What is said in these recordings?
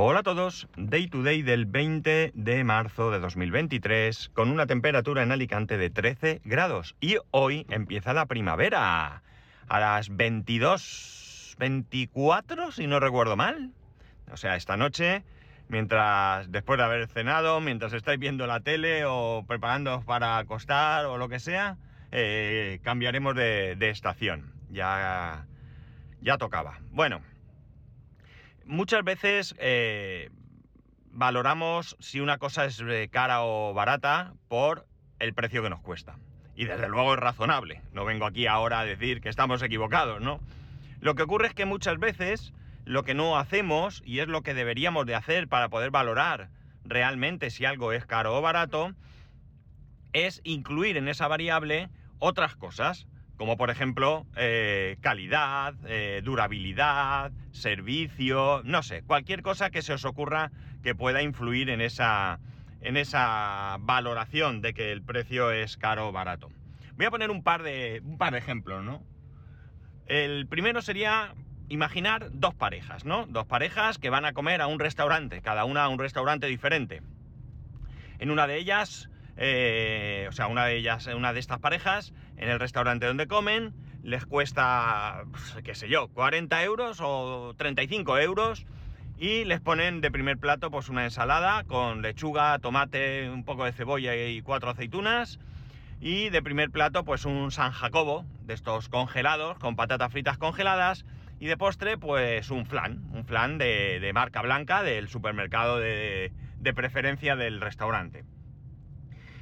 Hola a todos, Day to Day del 20 de marzo de 2023 con una temperatura en Alicante de 13 grados y hoy empieza la primavera a las 22, 24 si no recuerdo mal. O sea, esta noche, mientras después de haber cenado, mientras estáis viendo la tele o preparándoos para acostar o lo que sea, eh, cambiaremos de, de estación. Ya, ya tocaba. Bueno muchas veces eh, valoramos si una cosa es eh, cara o barata por el precio que nos cuesta. Y desde luego es razonable. No vengo aquí ahora a decir que estamos equivocados, ¿no? Lo que ocurre es que muchas veces lo que no hacemos, y es lo que deberíamos de hacer para poder valorar realmente si algo es caro o barato, es incluir en esa variable otras cosas como por ejemplo eh, calidad, eh, durabilidad, servicio, no sé, cualquier cosa que se os ocurra que pueda influir en esa, en esa valoración de que el precio es caro o barato. Voy a poner un par de, un par de ejemplos, ¿no? El primero sería imaginar dos parejas, ¿no? Dos parejas que van a comer a un restaurante, cada una a un restaurante diferente. En una de ellas eh, o sea, una de ellas, una de estas parejas, en el restaurante donde comen, les cuesta, pues, qué sé yo, 40 euros o 35 euros y les ponen de primer plato pues una ensalada con lechuga, tomate, un poco de cebolla y cuatro aceitunas y de primer plato pues un San Jacobo de estos congelados con patatas fritas congeladas y de postre pues un flan, un flan de, marca blanca del supermercado de preferencia del restaurante.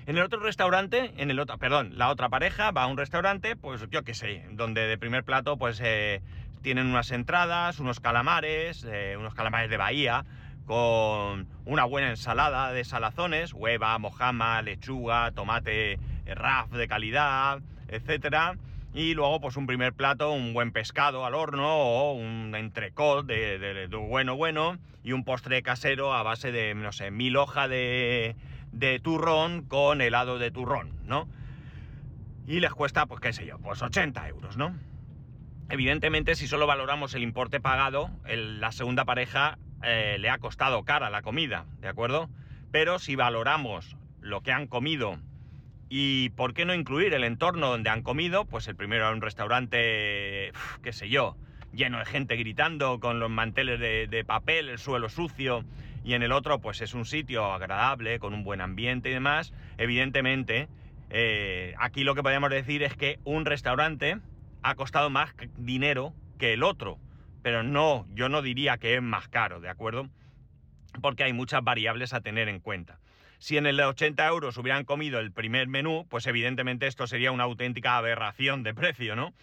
En el otro restaurante, en el otro, perdón, la otra pareja va a un restaurante, pues yo qué sé, donde de primer plato pues eh, tienen unas entradas, unos calamares, eh, unos calamares de bahía, con una buena ensalada de salazones, hueva, mojama, lechuga, tomate eh, raf de calidad, etcétera. Y luego, pues un primer plato, un buen pescado al horno o un entrecot de, de, de bueno, bueno. Y un postre casero a base de, no sé, mil hojas de, de turrón con helado de turrón, ¿no? Y les cuesta, pues qué sé yo, pues 80 euros, ¿no? Evidentemente, si solo valoramos el importe pagado, la segunda pareja eh, le ha costado cara la comida, ¿de acuerdo? Pero si valoramos lo que han comido y por qué no incluir el entorno donde han comido, pues el primero era un restaurante, qué sé yo, lleno de gente gritando con los manteles de, de papel, el suelo sucio y en el otro pues es un sitio agradable, con un buen ambiente y demás, evidentemente eh, aquí lo que podemos decir es que un restaurante ha costado más dinero que el otro, pero no, yo no diría que es más caro, ¿de acuerdo? Porque hay muchas variables a tener en cuenta. Si en el de 80 euros hubieran comido el primer menú, pues evidentemente esto sería una auténtica aberración de precio, ¿no?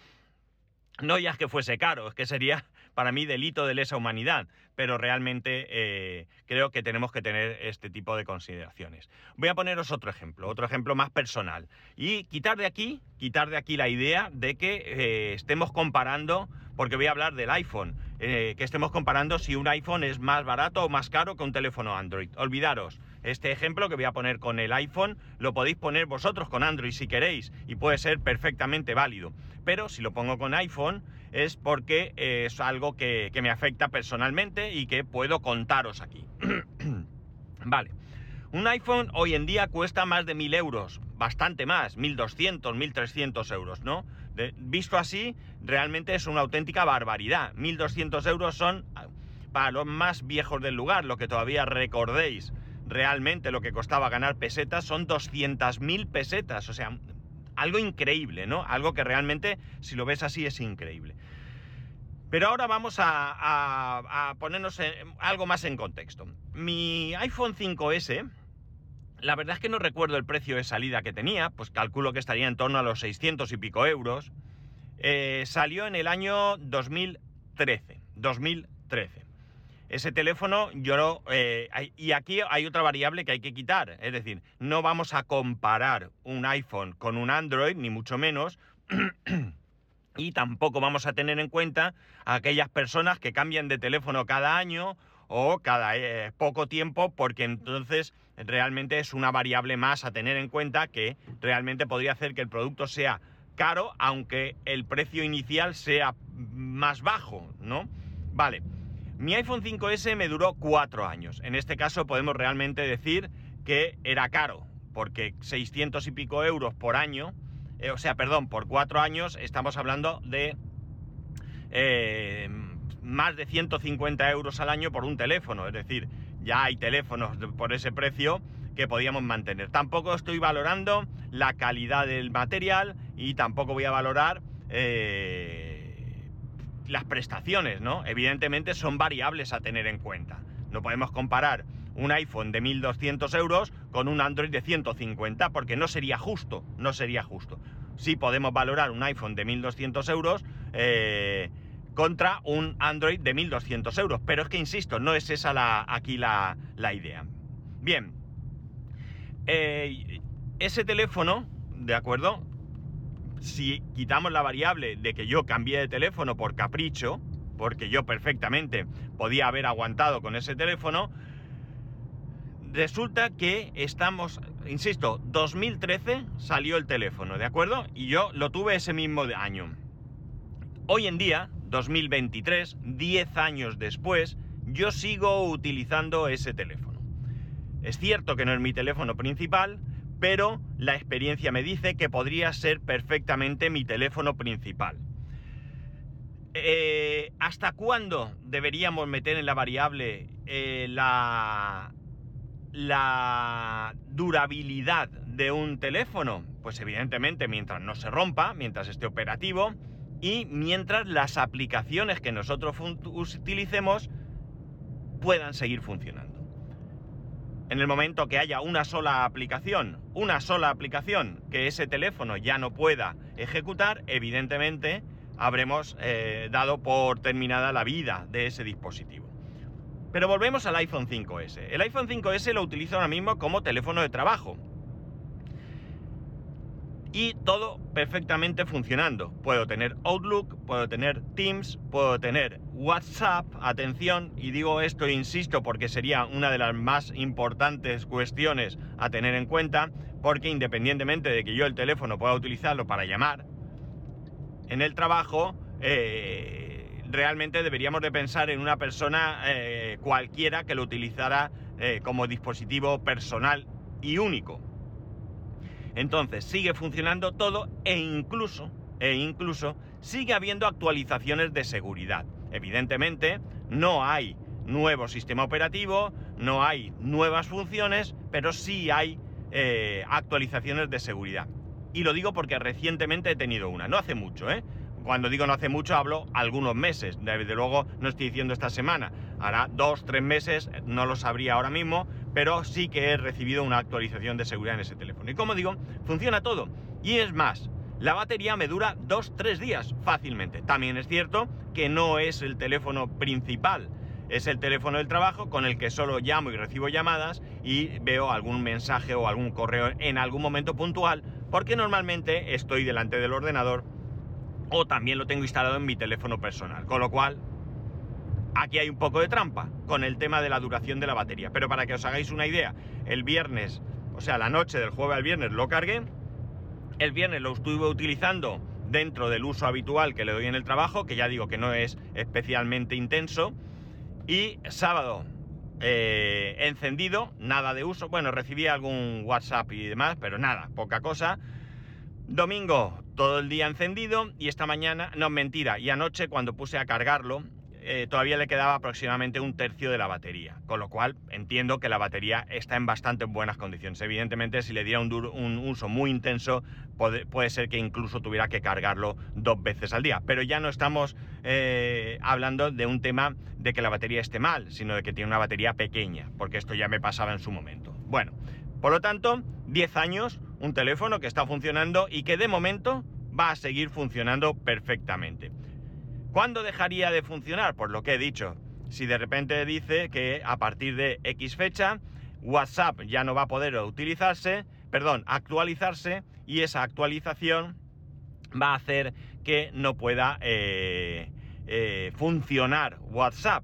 No ya es que fuese caro, es que sería para mí delito de lesa humanidad, pero realmente eh, creo que tenemos que tener este tipo de consideraciones. Voy a poneros otro ejemplo, otro ejemplo más personal. Y quitar de aquí, quitar de aquí la idea de que eh, estemos comparando, porque voy a hablar del iPhone, eh, que estemos comparando si un iPhone es más barato o más caro que un teléfono Android. Olvidaros. Este ejemplo que voy a poner con el iPhone lo podéis poner vosotros con Android si queréis y puede ser perfectamente válido. Pero si lo pongo con iPhone es porque es algo que, me afecta personalmente y que puedo contaros aquí. vale. Un iPhone hoy en día cuesta más de 1000 euros, bastante más, 1200, 1300 euros, ¿no? visto así, realmente es una auténtica barbaridad. 1200 euros son para los más viejos del lugar, lo que todavía recordéis realmente lo que costaba ganar pesetas son 200.000 pesetas, o sea, algo increíble, ¿no? Algo que realmente, si lo ves así, es increíble. Pero ahora vamos a, ponernos algo más en contexto. Mi iPhone 5S, la verdad es que no recuerdo el precio de salida que tenía, pues calculo que estaría en torno a los 600 y pico euros. Eh, salió en el año 2013. 2013 ese teléfono yo eh, y aquí hay otra variable que hay que quitar, es decir, no vamos a comparar un iPhone con un Android, ni mucho menos, y tampoco vamos a tener en cuenta a aquellas personas que cambian de teléfono cada año o cada eh, poco tiempo, porque entonces realmente es una variable más a tener en cuenta que realmente podría hacer que el producto sea caro, aunque el precio inicial sea más bajo, ¿no? Vale. Mi iPhone 5S me duró cuatro años. En este caso podemos realmente decir que era caro, porque 600 y pico euros por año, eh, o sea, perdón, por cuatro años estamos hablando de eh, más de 150 euros al año por un teléfono. Es decir, ya hay teléfonos por ese precio que podíamos mantener. Tampoco estoy valorando la calidad del material y tampoco voy a valorar eh, las prestaciones, ¿no? Evidentemente son variables a tener en cuenta. No podemos comparar un iPhone de 1200 euros con un Android de 150 porque no sería justo, no sería justo. Sí podemos valorar un iPhone de 1200 euros eh, contra un Android de 1200 euros, pero es que insisto, no es esa la, aquí la, la idea. Bien, eh, ese teléfono, ¿de acuerdo? Si quitamos la variable de que yo cambié de teléfono por capricho, porque yo perfectamente podía haber aguantado con ese teléfono, resulta que estamos, insisto, 2013 salió el teléfono, ¿de acuerdo? Y yo lo tuve ese mismo año. Hoy en día, 2023, 10 años después, yo sigo utilizando ese teléfono. Es cierto que no es mi teléfono principal, pero la experiencia me dice que podría ser perfectamente mi teléfono principal. Eh, ¿Hasta cuándo deberíamos meter en la variable eh, la, la durabilidad de un teléfono? Pues evidentemente mientras no se rompa, mientras esté operativo y mientras las aplicaciones que nosotros utilicemos puedan seguir funcionando en el momento que haya una sola aplicación, una sola aplicación que ese teléfono ya no pueda ejecutar, evidentemente habremos eh, dado por terminada la vida de ese dispositivo. Pero volvemos al iPhone 5S. El iPhone 5S lo utilizo ahora mismo como teléfono de trabajo y todo perfectamente funcionando. Puedo tener Outlook, puedo tener Teams, puedo tener WhatsApp, atención, y digo esto, insisto, porque sería una de las más importantes cuestiones a tener en cuenta, porque independientemente de que yo el teléfono pueda utilizarlo para llamar, en el trabajo eh, realmente deberíamos de pensar en una persona eh, cualquiera que lo utilizara eh, como dispositivo personal y único. Entonces sigue funcionando todo e incluso, e incluso sigue habiendo actualizaciones de seguridad. Evidentemente no hay nuevo sistema operativo, no hay nuevas funciones, pero sí hay eh, actualizaciones de seguridad. Y lo digo porque recientemente he tenido una, no hace mucho, ¿eh? Cuando digo no hace mucho hablo algunos meses, desde luego no estoy diciendo esta semana, hará dos, tres meses, no lo sabría ahora mismo, pero sí que he recibido una actualización de seguridad en ese teléfono. Y como digo, funciona todo. Y es más, la batería me dura dos, tres días fácilmente. También es cierto que no es el teléfono principal, es el teléfono del trabajo con el que solo llamo y recibo llamadas y veo algún mensaje o algún correo en algún momento puntual, porque normalmente estoy delante del ordenador o también lo tengo instalado en mi teléfono personal. Con lo cual, aquí hay un poco de trampa con el tema de la duración de la batería. Pero para que os hagáis una idea, el viernes, o sea, la noche del jueves al viernes lo cargué. El viernes lo estuve utilizando dentro del uso habitual que le doy en el trabajo, que ya digo que no es especialmente intenso. Y sábado, eh, encendido, nada de uso. Bueno, recibí algún WhatsApp y demás, pero nada, poca cosa. Domingo, todo el día encendido y esta mañana, no mentira, y anoche cuando puse a cargarlo, eh, todavía le quedaba aproximadamente un tercio de la batería, con lo cual entiendo que la batería está en bastante buenas condiciones. Evidentemente, si le diera un, uso muy intenso, puede, puede, ser que incluso tuviera que cargarlo dos veces al día. Pero ya no estamos eh, hablando de un tema de que la batería esté mal, sino de que tiene una batería pequeña, porque esto ya me pasaba en su momento. Bueno, por lo tanto, 10 años, un teléfono que está funcionando y que de momento va a seguir funcionando perfectamente. ¿Cuándo dejaría de funcionar? Pues lo que he dicho. Si de repente dice que a partir de X fecha WhatsApp ya no va a poder utilizarse, perdón, actualizarse y esa actualización va a hacer que no pueda eh, eh, funcionar WhatsApp.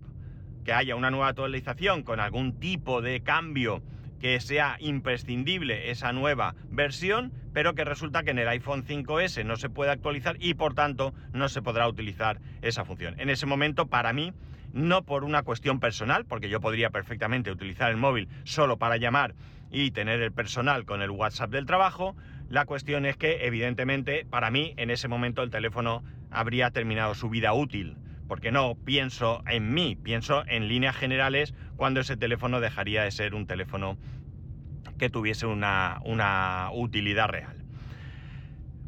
Que haya una nueva actualización con algún tipo de cambio que sea imprescindible esa nueva versión, pero que resulta que en el iPhone 5S no se puede actualizar y por tanto no se podrá utilizar esa función. En ese momento, para mí, no por una cuestión personal, porque yo podría perfectamente utilizar el móvil solo para llamar y tener el personal con el WhatsApp del trabajo. La cuestión es que, evidentemente, para mí en ese momento el teléfono habría terminado su vida útil, porque no pienso en mí, pienso en líneas generales cuando ese teléfono dejaría de ser un teléfono que tuviese una, utilidad real.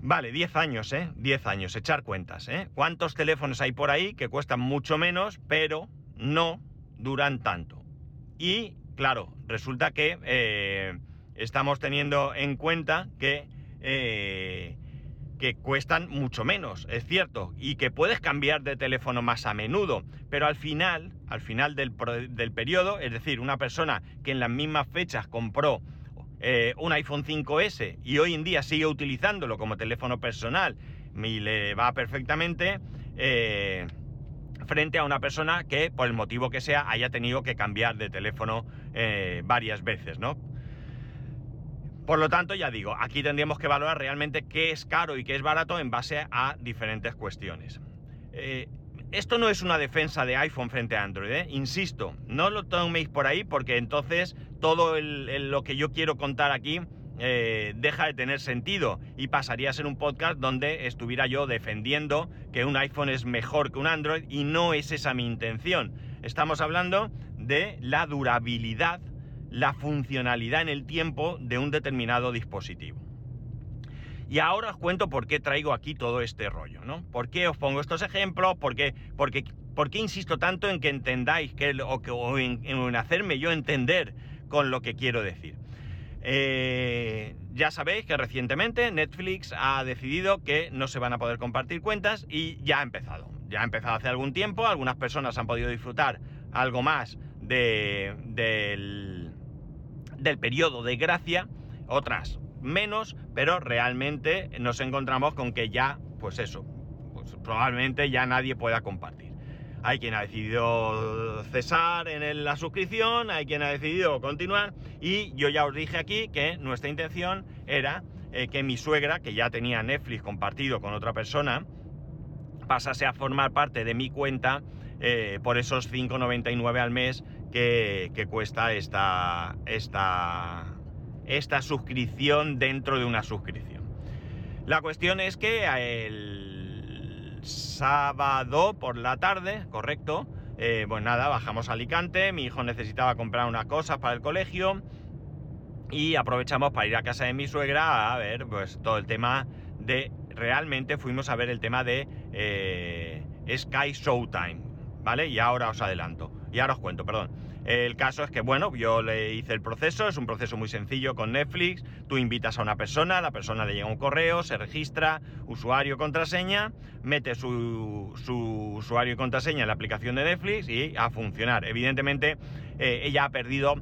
Vale, 10 años, ¿eh? 10 años, echar cuentas, ¿eh? ¿Cuántos teléfonos hay por ahí que cuestan mucho menos, pero no duran tanto? Y, claro, resulta que eh, estamos teniendo en cuenta que, eh, que cuestan mucho menos, es cierto, y que puedes cambiar de teléfono más a menudo, pero al final, al final del, del periodo, es decir, una persona que en las mismas fechas compró eh, un iPhone 5S y hoy en día sigue utilizándolo como teléfono personal y le va perfectamente, eh, frente a una persona que, por el motivo que sea, haya tenido que cambiar de teléfono eh, varias veces, ¿no? Por lo tanto, ya digo, aquí tendríamos que valorar realmente qué es caro y qué es barato en base a diferentes cuestiones. Esto no es una defensa de iPhone frente a Android, ¿eh? insisto, no lo toméis por ahí porque entonces todo lo que yo quiero contar aquí eh, deja de tener sentido y pasaría a ser un podcast donde estuviera yo defendiendo que un iPhone es mejor que un Android y no es esa mi intención. Estamos hablando de la durabilidad, la funcionalidad en el tiempo de un determinado dispositivo. Y ahora os cuento por qué traigo aquí todo este rollo, ¿no? ¿Por qué os pongo estos ejemplos? ¿Por qué, porque, por qué insisto tanto en que entendáis que, o, en, hacerme yo entender con lo que quiero decir? Eh, ya sabéis que recientemente Netflix ha decidido que no se van a poder compartir cuentas y ya ha empezado. Ya ha empezado hace algún tiempo, algunas personas han podido disfrutar algo más de, del, del periodo de gracia, otras menos, pero realmente nos encontramos con que ya, pues eso, pues probablemente ya nadie pueda compartir. Hay quien ha decidido cesar en la suscripción, hay quien ha decidido continuar y yo ya os dije aquí que nuestra intención era eh, que mi suegra, que ya tenía Netflix compartido con otra persona, pasase a formar parte de mi cuenta eh, por esos 5,99 al mes que, cuesta esta, esta, esta suscripción dentro de una suscripción. La cuestión es que el sábado por la tarde, correcto, eh, pues nada, bajamos a Alicante, mi hijo necesitaba comprar unas cosas para el colegio y aprovechamos para ir a casa de mi suegra a ver pues todo el tema de, realmente fuimos a ver el tema de eh, Sky Showtime, ¿vale? Y ahora os adelanto, y ahora os cuento, perdón. El caso es que, bueno, yo le hice el proceso, es un proceso muy sencillo con Netflix, tú invitas a una persona, la persona le llega un correo, se registra, usuario, contraseña, mete su, usuario y contraseña en la aplicación de Netflix y a funcionar. Evidentemente, eh, ella ha perdido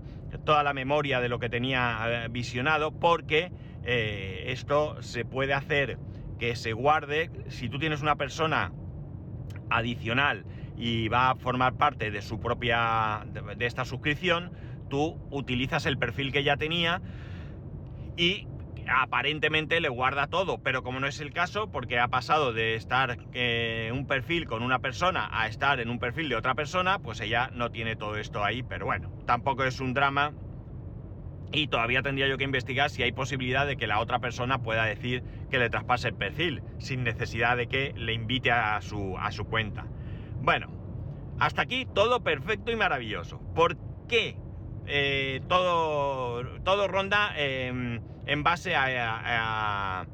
toda la memoria de lo que tenía eh, visionado porque eh, esto se puede hacer que se guarde, si tú tienes una persona adicional y va a formar parte de su propia, de, esta suscripción, tú utilizas el perfil que ya tenía y aparentemente le guarda todo, pero como no es el caso, porque ha pasado de estar en eh, un perfil con una persona a estar en un perfil de otra persona, pues ella no tiene todo esto ahí, pero bueno, tampoco es un drama y todavía tendría yo que investigar si hay posibilidad de que la otra persona pueda decir que le traspase el perfil, sin necesidad de que le invite a su, a su cuenta. Bueno, hasta aquí todo perfecto y maravilloso. ¿Por qué eh, todo, todo ronda en base a,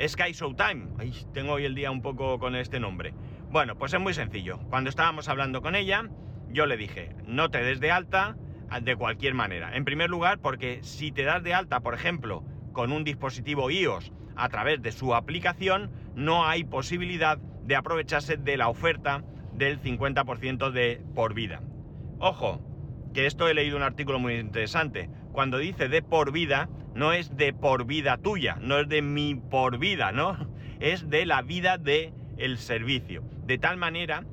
Sky Showtime? Ay, tengo hoy el día un poco con este nombre. Bueno, pues es muy sencillo. Cuando estábamos hablando con ella, yo le dije, no te des de alta de cualquier manera. En primer lugar, porque si te das de alta, por ejemplo, con un dispositivo iOS a través de su aplicación, no hay posibilidad de aprovecharse de la oferta del 50% de por vida. Ojo, que esto he leído un artículo muy interesante. Cuando dice de por vida, no es de por vida tuya, no es de mi por vida, ¿no? Es de la vida del el servicio. De tal manera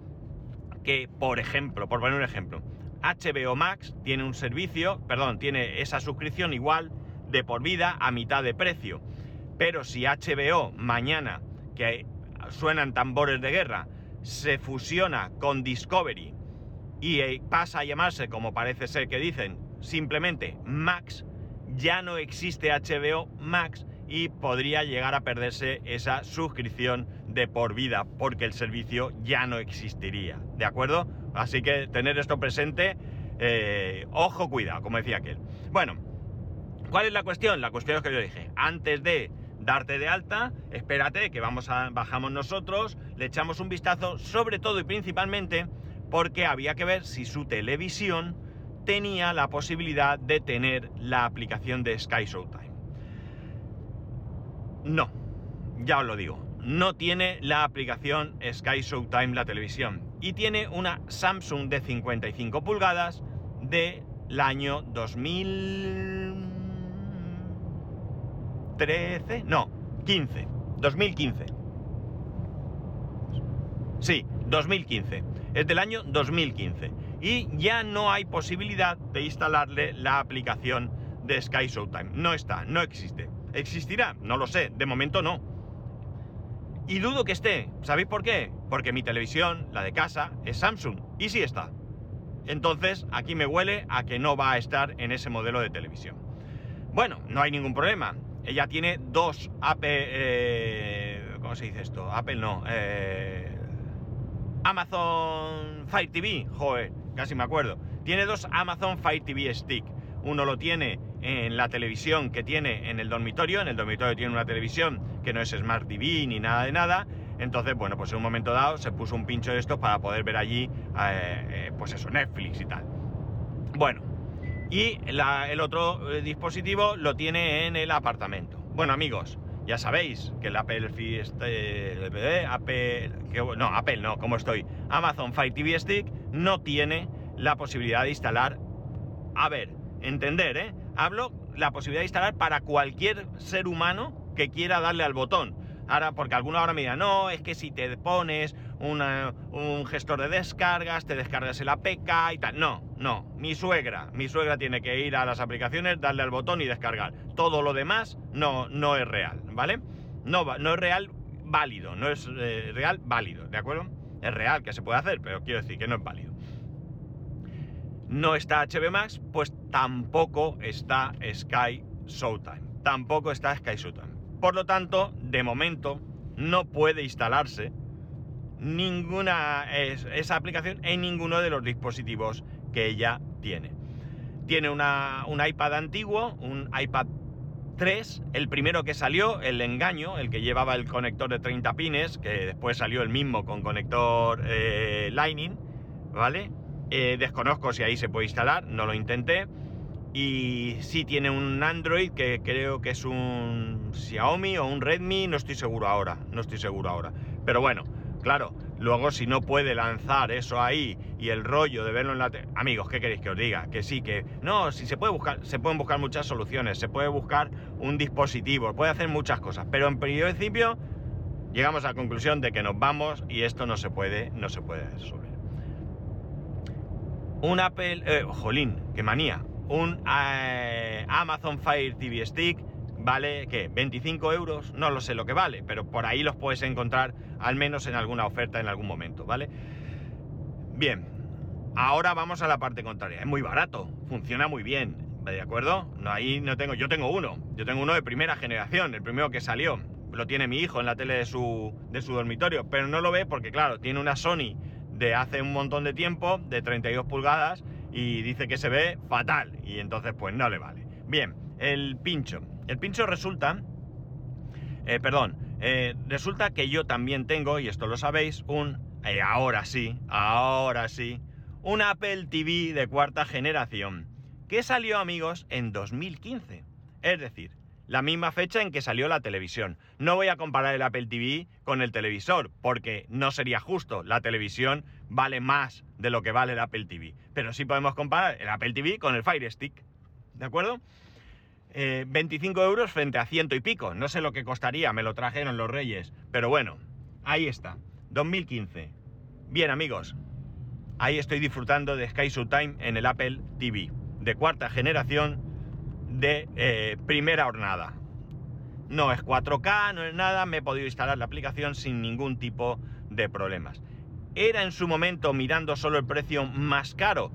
que, por ejemplo, por poner un ejemplo, HBO Max tiene un servicio, perdón, tiene esa suscripción igual de por vida a mitad de precio. Pero si HBO mañana, que suenan tambores de guerra, se fusiona con Discovery y eh, pasa a llamarse, como parece ser que dicen, simplemente Max, ya no existe HBO Max y podría llegar a perderse esa suscripción de por vida, porque el servicio ya no existiría, ¿de acuerdo? Así que tener esto presente, eh, ojo, cuidado, como decía aquel. Bueno, ¿cuál es la cuestión? La cuestión es que yo dije, antes de darte de alta, espérate que vamos a bajamos nosotros, le echamos un vistazo, sobre todo y principalmente porque había que ver si su televisión tenía la posibilidad de tener la aplicación de Sky Showtime. No, ya os lo digo, no tiene la aplicación Sky Showtime la televisión y tiene una Samsung de 55 pulgadas del año 2013, no, 15, 2015. Sí, 2015. Es del año 2015 y ya no hay posibilidad de instalarle la aplicación de Sky Showtime. No está, no existe. ¿Existirá? No lo sé, de momento no. Y dudo que esté. ¿Sabéis por qué? Porque mi televisión, la de casa, es Samsung. Y sí está. Entonces, aquí me huele a que no va a estar en ese modelo de televisión. Bueno, no hay ningún problema. Ella tiene dos Apple... Eh, ¿Cómo se dice esto? Apple no. Eh, Amazon Fire TV. Joder casi me acuerdo. Tiene dos Amazon Fire TV Stick. Uno lo tiene en la televisión que tiene en el dormitorio. En el dormitorio tiene una televisión que no es Smart TV ni nada de nada. Entonces, bueno, pues en un momento dado se puso un pincho de estos para poder ver allí, eh, eh, pues eso, Netflix y tal. Bueno, y el otro eh, dispositivo lo tiene en el apartamento. Bueno, amigos, ya sabéis que el Apple, este, Apple, no, Apple no, como estoy, Amazon Fire TV Stick no tiene la posibilidad de instalar, a ver, entender, ¿eh? Hablo la posibilidad de instalar para cualquier ser humano que quiera darle al botón. Ahora, porque alguno ahora me dirá, no, es que si te pones un gestor de descargas, te descargas el APK y tal. No, no, mi suegra, mi suegra tiene que ir a las aplicaciones, darle al botón y descargar. Todo lo demás no, no es real, ¿vale? No, no es real válido, no es eh, real válido, ¿de acuerdo? Es real que se puede hacer, pero quiero decir que no es válido. No está HB Max, pues tampoco está Sky Showtime. Tampoco está Sky Showtime. Por lo tanto, de momento, no puede instalarse ninguna esa aplicación en ninguno de los dispositivos que ella tiene. Tiene una, un iPad antiguo, un iPad 3, el primero que salió, el engaño, el que llevaba el conector de 30 pines, que después salió el mismo con conector eh, Lightning, ¿vale? Eh, desconozco si ahí se puede instalar, no lo intenté. Y sí tiene un Android que creo que es un Xiaomi o un Redmi, no estoy seguro ahora, no estoy seguro ahora. Pero bueno, claro, luego si no puede lanzar eso ahí y el rollo de verlo en la... Amigos, ¿qué queréis que os diga? Que sí, que... No, si se puede buscar, se pueden buscar muchas soluciones, se puede buscar un dispositivo, puede hacer muchas cosas, pero en principio llegamos a la conclusión de que nos vamos y esto no se puede, no se puede resolver. Un Apple... Eh, jolín, qué manía. Un eh, Amazon Fire TV Stick vale, ¿qué? ¿25 euros? No lo sé lo que vale, pero por ahí los puedes encontrar al menos en alguna oferta en algún momento, ¿vale? Bien, ahora vamos a la parte contraria. Es muy barato, funciona muy bien, ¿de acuerdo? No, ahí no tengo, yo tengo uno, yo tengo uno de primera generación, el primero que salió. Lo tiene mi hijo en la tele de su, de su dormitorio, pero no lo ve porque, claro, tiene una Sony de hace un montón de tiempo, de 32 pulgadas, y dice que se ve fatal, y entonces pues no le vale. Bien, el pincho. El pincho resulta, eh, perdón, eh, resulta que yo también tengo, y esto lo sabéis, un, eh, ahora sí, ahora sí, un Apple TV de cuarta generación, que salió, amigos, en 2015. Es decir, la misma fecha en que salió la televisión. No voy a comparar el Apple TV con el televisor, porque no sería justo. La televisión vale más de lo que vale el Apple TV. Pero sí podemos comparar el Apple TV con el Fire Stick. ¿De acuerdo? 25 eh, euros frente a ciento y pico. No sé lo que costaría, me lo trajeron los reyes. Pero bueno, ahí está. 2015. Bien amigos, ahí estoy disfrutando de Sky Time en el Apple TV. De cuarta generación, de eh, primera hornada. No es 4K, no es nada, me he podido instalar la aplicación sin ningún tipo de problemas. ¿Era en su momento mirando solo el precio más caro?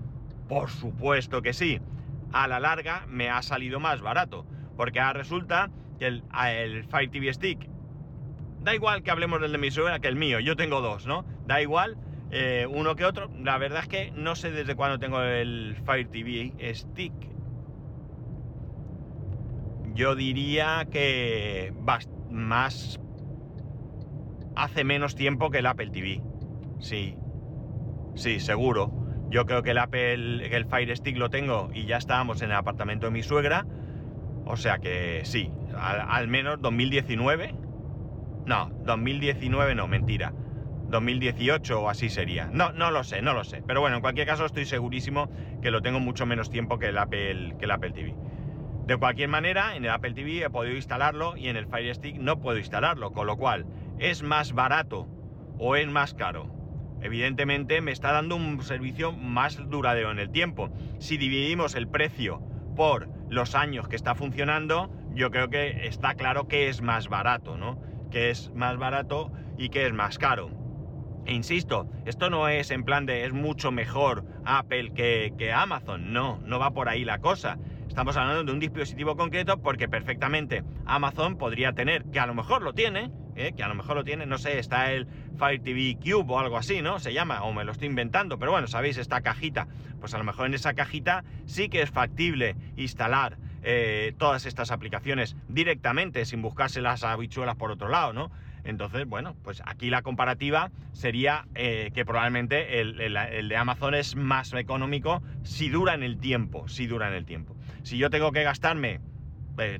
Por supuesto que sí. A la larga me ha salido más barato. Porque ahora resulta que el, Fire TV Stick, da igual que hablemos del de mi suegra que el mío, yo tengo dos, ¿no? Da igual eh, uno que otro. La verdad es que no sé desde cuándo tengo el Fire TV Stick. Yo diría que más hace menos tiempo que el Apple TV. Sí, sí, seguro. Yo creo que el Apple, el Fire Stick lo tengo y ya estábamos en el apartamento de mi suegra. O sea que sí, al, menos 2019. No, 2019 no, mentira. 2018 o así sería. No, no lo sé, no lo sé. Pero bueno, en cualquier caso estoy segurísimo que lo tengo mucho menos tiempo que el Apple, que el Apple TV. De cualquier manera, en el Apple TV he podido instalarlo y en el Fire Stick no puedo instalarlo, con lo cual es más barato o es más caro. Evidentemente me está dando un servicio más duradero en el tiempo. Si dividimos el precio por los años que está funcionando, yo creo que está claro que es más barato, ¿no? Que es más barato y que es más caro. E insisto, esto no es en plan de es mucho mejor Apple que, que Amazon, no, no va por ahí la cosa Estamos hablando de un dispositivo concreto porque perfectamente Amazon podría tener, que a lo mejor lo tiene, ¿eh? que a lo mejor lo tiene, no sé, está el Fire TV Cube o algo así, ¿no? Se llama, o me lo estoy inventando, pero bueno, sabéis, esta cajita, pues a lo mejor en esa cajita sí que es factible instalar eh, todas estas aplicaciones directamente, sin buscarse las habichuelas por otro lado, ¿no? Entonces, bueno, pues aquí la comparativa sería eh, que probablemente el, de Amazon es más económico si dura en el tiempo, si dura en el tiempo. Si yo tengo que gastarme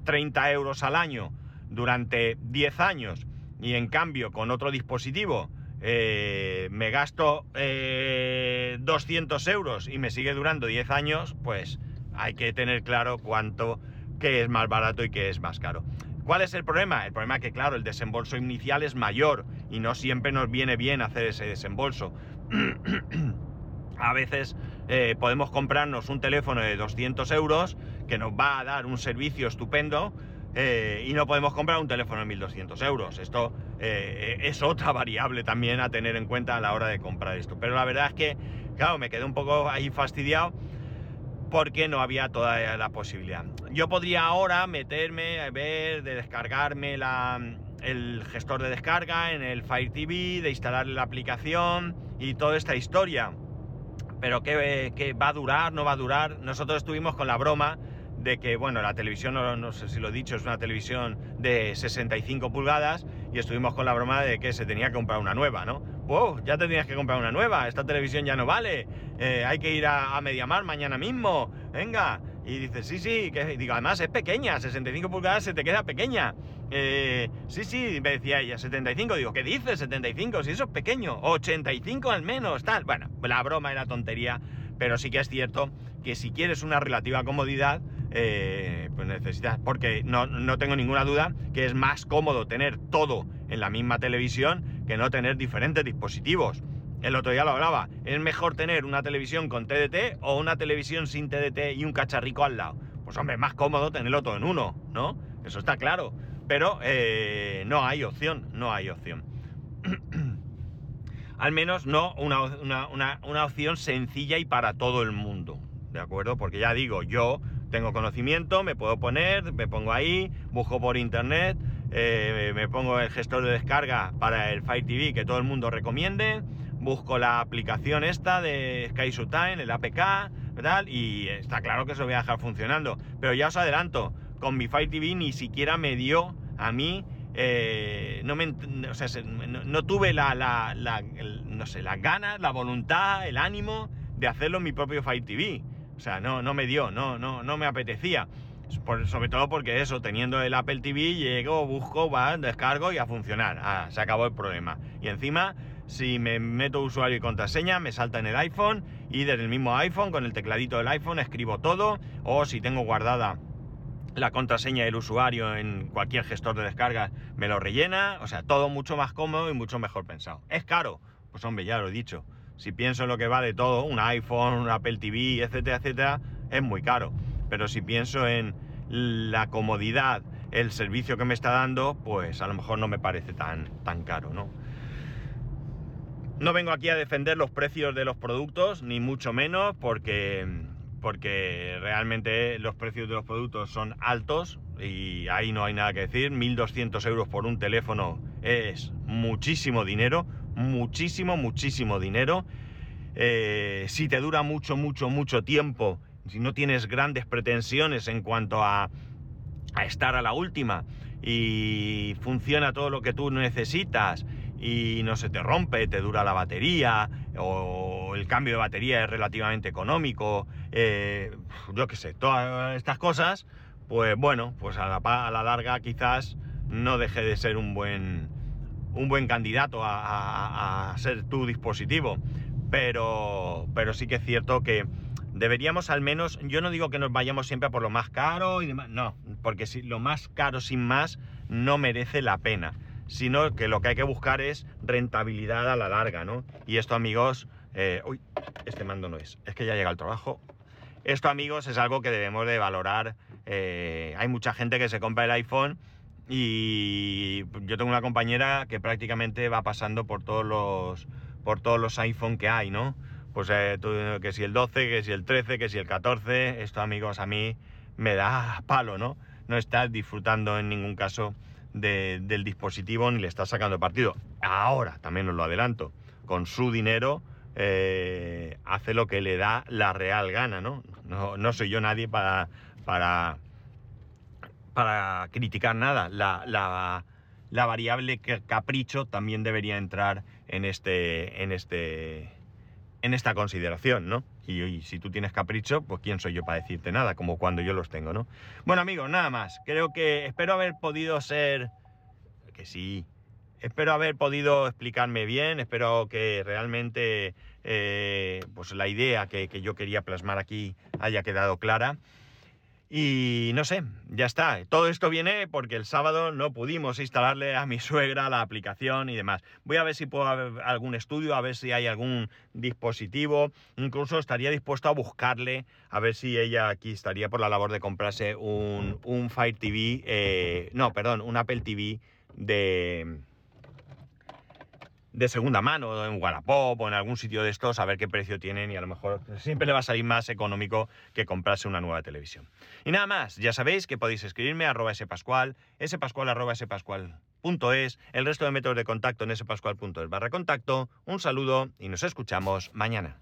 30 eh, euros al año durante 10 años y en cambio con otro dispositivo eh, me gasto 200 euros y me sigue durando 10 años, pues hay que tener claro cuánto, qué es más barato y qué es más caro. ¿Cuál es el problema? El problema es que, claro, el desembolso inicial es mayor y no siempre nos viene bien hacer ese desembolso. a veces eh, podemos comprarnos un teléfono de 200 euros que nos va a dar un servicio estupendo eh, y no podemos comprar un teléfono de 1200 euros. Esto eh, es otra variable también a tener en cuenta a la hora de comprar esto. Pero la verdad es que, claro, me quedé un poco ahí fastidiado porque no había toda la posibilidad. Yo podría ahora meterme, a ver, de descargarme el gestor de descarga en el Fire TV, de instalar la aplicación y toda esta historia. Pero ¿qué, va a durar? ¿No va a durar? Nosotros estuvimos con la broma de que, bueno, la televisión, no, sé si lo he dicho, es una televisión de 65 pulgadas y estuvimos con la broma de que se tenía que comprar una nueva, ¿no? wow, ya te tenías que comprar una nueva, esta televisión ya no vale, eh, hay que ir a, a Mediamar mañana mismo, venga. Y dices, sí, sí, que digo, además es pequeña, 65 pulgadas se te queda pequeña. Eh, sí, sí, me decía ella, 75, digo, ¿qué dices? 75, si eso es pequeño, 85 al menos, tal. Bueno, la broma era tontería, pero sí que es cierto que si quieres una relativa comodidad, eh, pues necesitas, porque no, no tengo ninguna duda que es más cómodo tener todo en la misma televisión que no tener diferentes dispositivos. El otro día lo hablaba, es mejor tener una televisión con TDT o una televisión sin TDT y un cacharrico al lado. Pues hombre, es más cómodo tenerlo todo en uno, ¿no? Eso está claro. Pero eh, no hay opción, no hay opción. al menos no una, una, opción sencilla y para todo el mundo. ¿De acuerdo? Porque ya digo, yo tengo conocimiento, me puedo poner, me pongo ahí, busco por internet, eh, me pongo el gestor de descarga para el Fire TV que todo el mundo recomiende, busco la aplicación esta de Sky Time, el APK, tal, y está claro que eso voy a dejar funcionando. Pero ya os adelanto, con mi Fire TV ni siquiera me dio a mí, eh, no, me, o sea, no, tuve la, la, no sé, las ganas, la voluntad, el ánimo de hacerlo en mi propio Fire TV. O sea, no, no me dio, no, no, no me apetecía. sobre todo porque eso, teniendo el Apple TV, llego, busco, va, descargo y a funcionar. Ah, se acabó el problema. Y encima, si me meto usuario y contraseña, me salta en el iPhone y desde el mismo iPhone, con el tecladito del iPhone, escribo todo. O si tengo guardada la contraseña del usuario en cualquier gestor de descarga, me lo rellena. O sea, todo mucho más cómodo y mucho mejor pensado. ¿Es caro? Pues hombre, ya lo he dicho si pienso en lo que va de todo, un iPhone, un Apple TV, etcétera, etcétera, es muy caro. Pero si pienso en la comodidad, el servicio que me está dando, pues a lo mejor no me parece tan, tan caro, ¿no? No vengo aquí a defender los precios de los productos, ni mucho menos, porque, porque realmente los precios de los productos son altos y ahí no hay nada que decir. 1.200 euros por un teléfono es muchísimo dinero, muchísimo, muchísimo dinero. Eh, si te dura mucho, mucho, mucho tiempo, si no tienes grandes pretensiones en cuanto a, a estar a la última y funciona todo lo que tú necesitas y no se te rompe, te dura la batería, o el cambio de batería es relativamente económico, eh, yo qué sé, todas estas cosas, pues bueno, pues a la, a la, larga quizás no deje de ser un buen, un buen candidato a, ser tu dispositivo. Pero, pero sí que es cierto que deberíamos al menos, yo no digo que nos vayamos siempre a por lo más caro y demás, no, porque si lo más caro sin más no merece la pena sino que lo que hay que buscar es rentabilidad a la larga, ¿no? Y esto, amigos, eh, uy, este mando no es, es que ya llega el trabajo. Esto, amigos, es algo que debemos de valorar. Eh, hay mucha gente que se compra el iPhone y yo tengo una compañera que prácticamente va pasando por todos los, por todos los iPhone que hay, ¿no? Pues eh, que si el 12, que si el 13, que si el 14, esto, amigos, a mí me da palo, ¿no? No estás disfrutando en ningún caso del dispositivo ni le está sacando partido. Ahora, también os lo adelanto, con su dinero eh, hace lo que le da la real gana, ¿no? No, soy yo nadie para, para, para criticar nada. La, la, la variable capricho también debería entrar en este, en este, en esta consideración, ¿no? Y, si tú tienes capricho, pues quién soy yo para decirte nada, como cuando yo los tengo, ¿no? Bueno, amigos, nada más. Creo que espero haber podido ser... Que sí. Espero haber podido explicarme bien, espero que realmente eh, pues la idea que yo quería plasmar aquí haya quedado clara. Y no sé, ya está. Todo esto viene porque el sábado no pudimos instalarle a mi suegra la aplicación y demás. Voy a ver si puedo haber algún estudio, a ver si hay algún dispositivo. Incluso estaría dispuesto a buscarle, a ver si ella aquí estaría por la labor de comprarse un, un Fire TV, eh, no, perdón, un Apple TV de de segunda mano, en Wallapop o en algún sitio de estos, a ver qué precio tienen y a lo mejor siempre le va a salir más económico que comprarse una nueva televisión. Y nada más, ya sabéis que podéis escribirme a arroba spascual, spascual arroba spascual.es, el resto de métodos de contacto en spascual.es barra contacto. Un saludo y nos escuchamos mañana.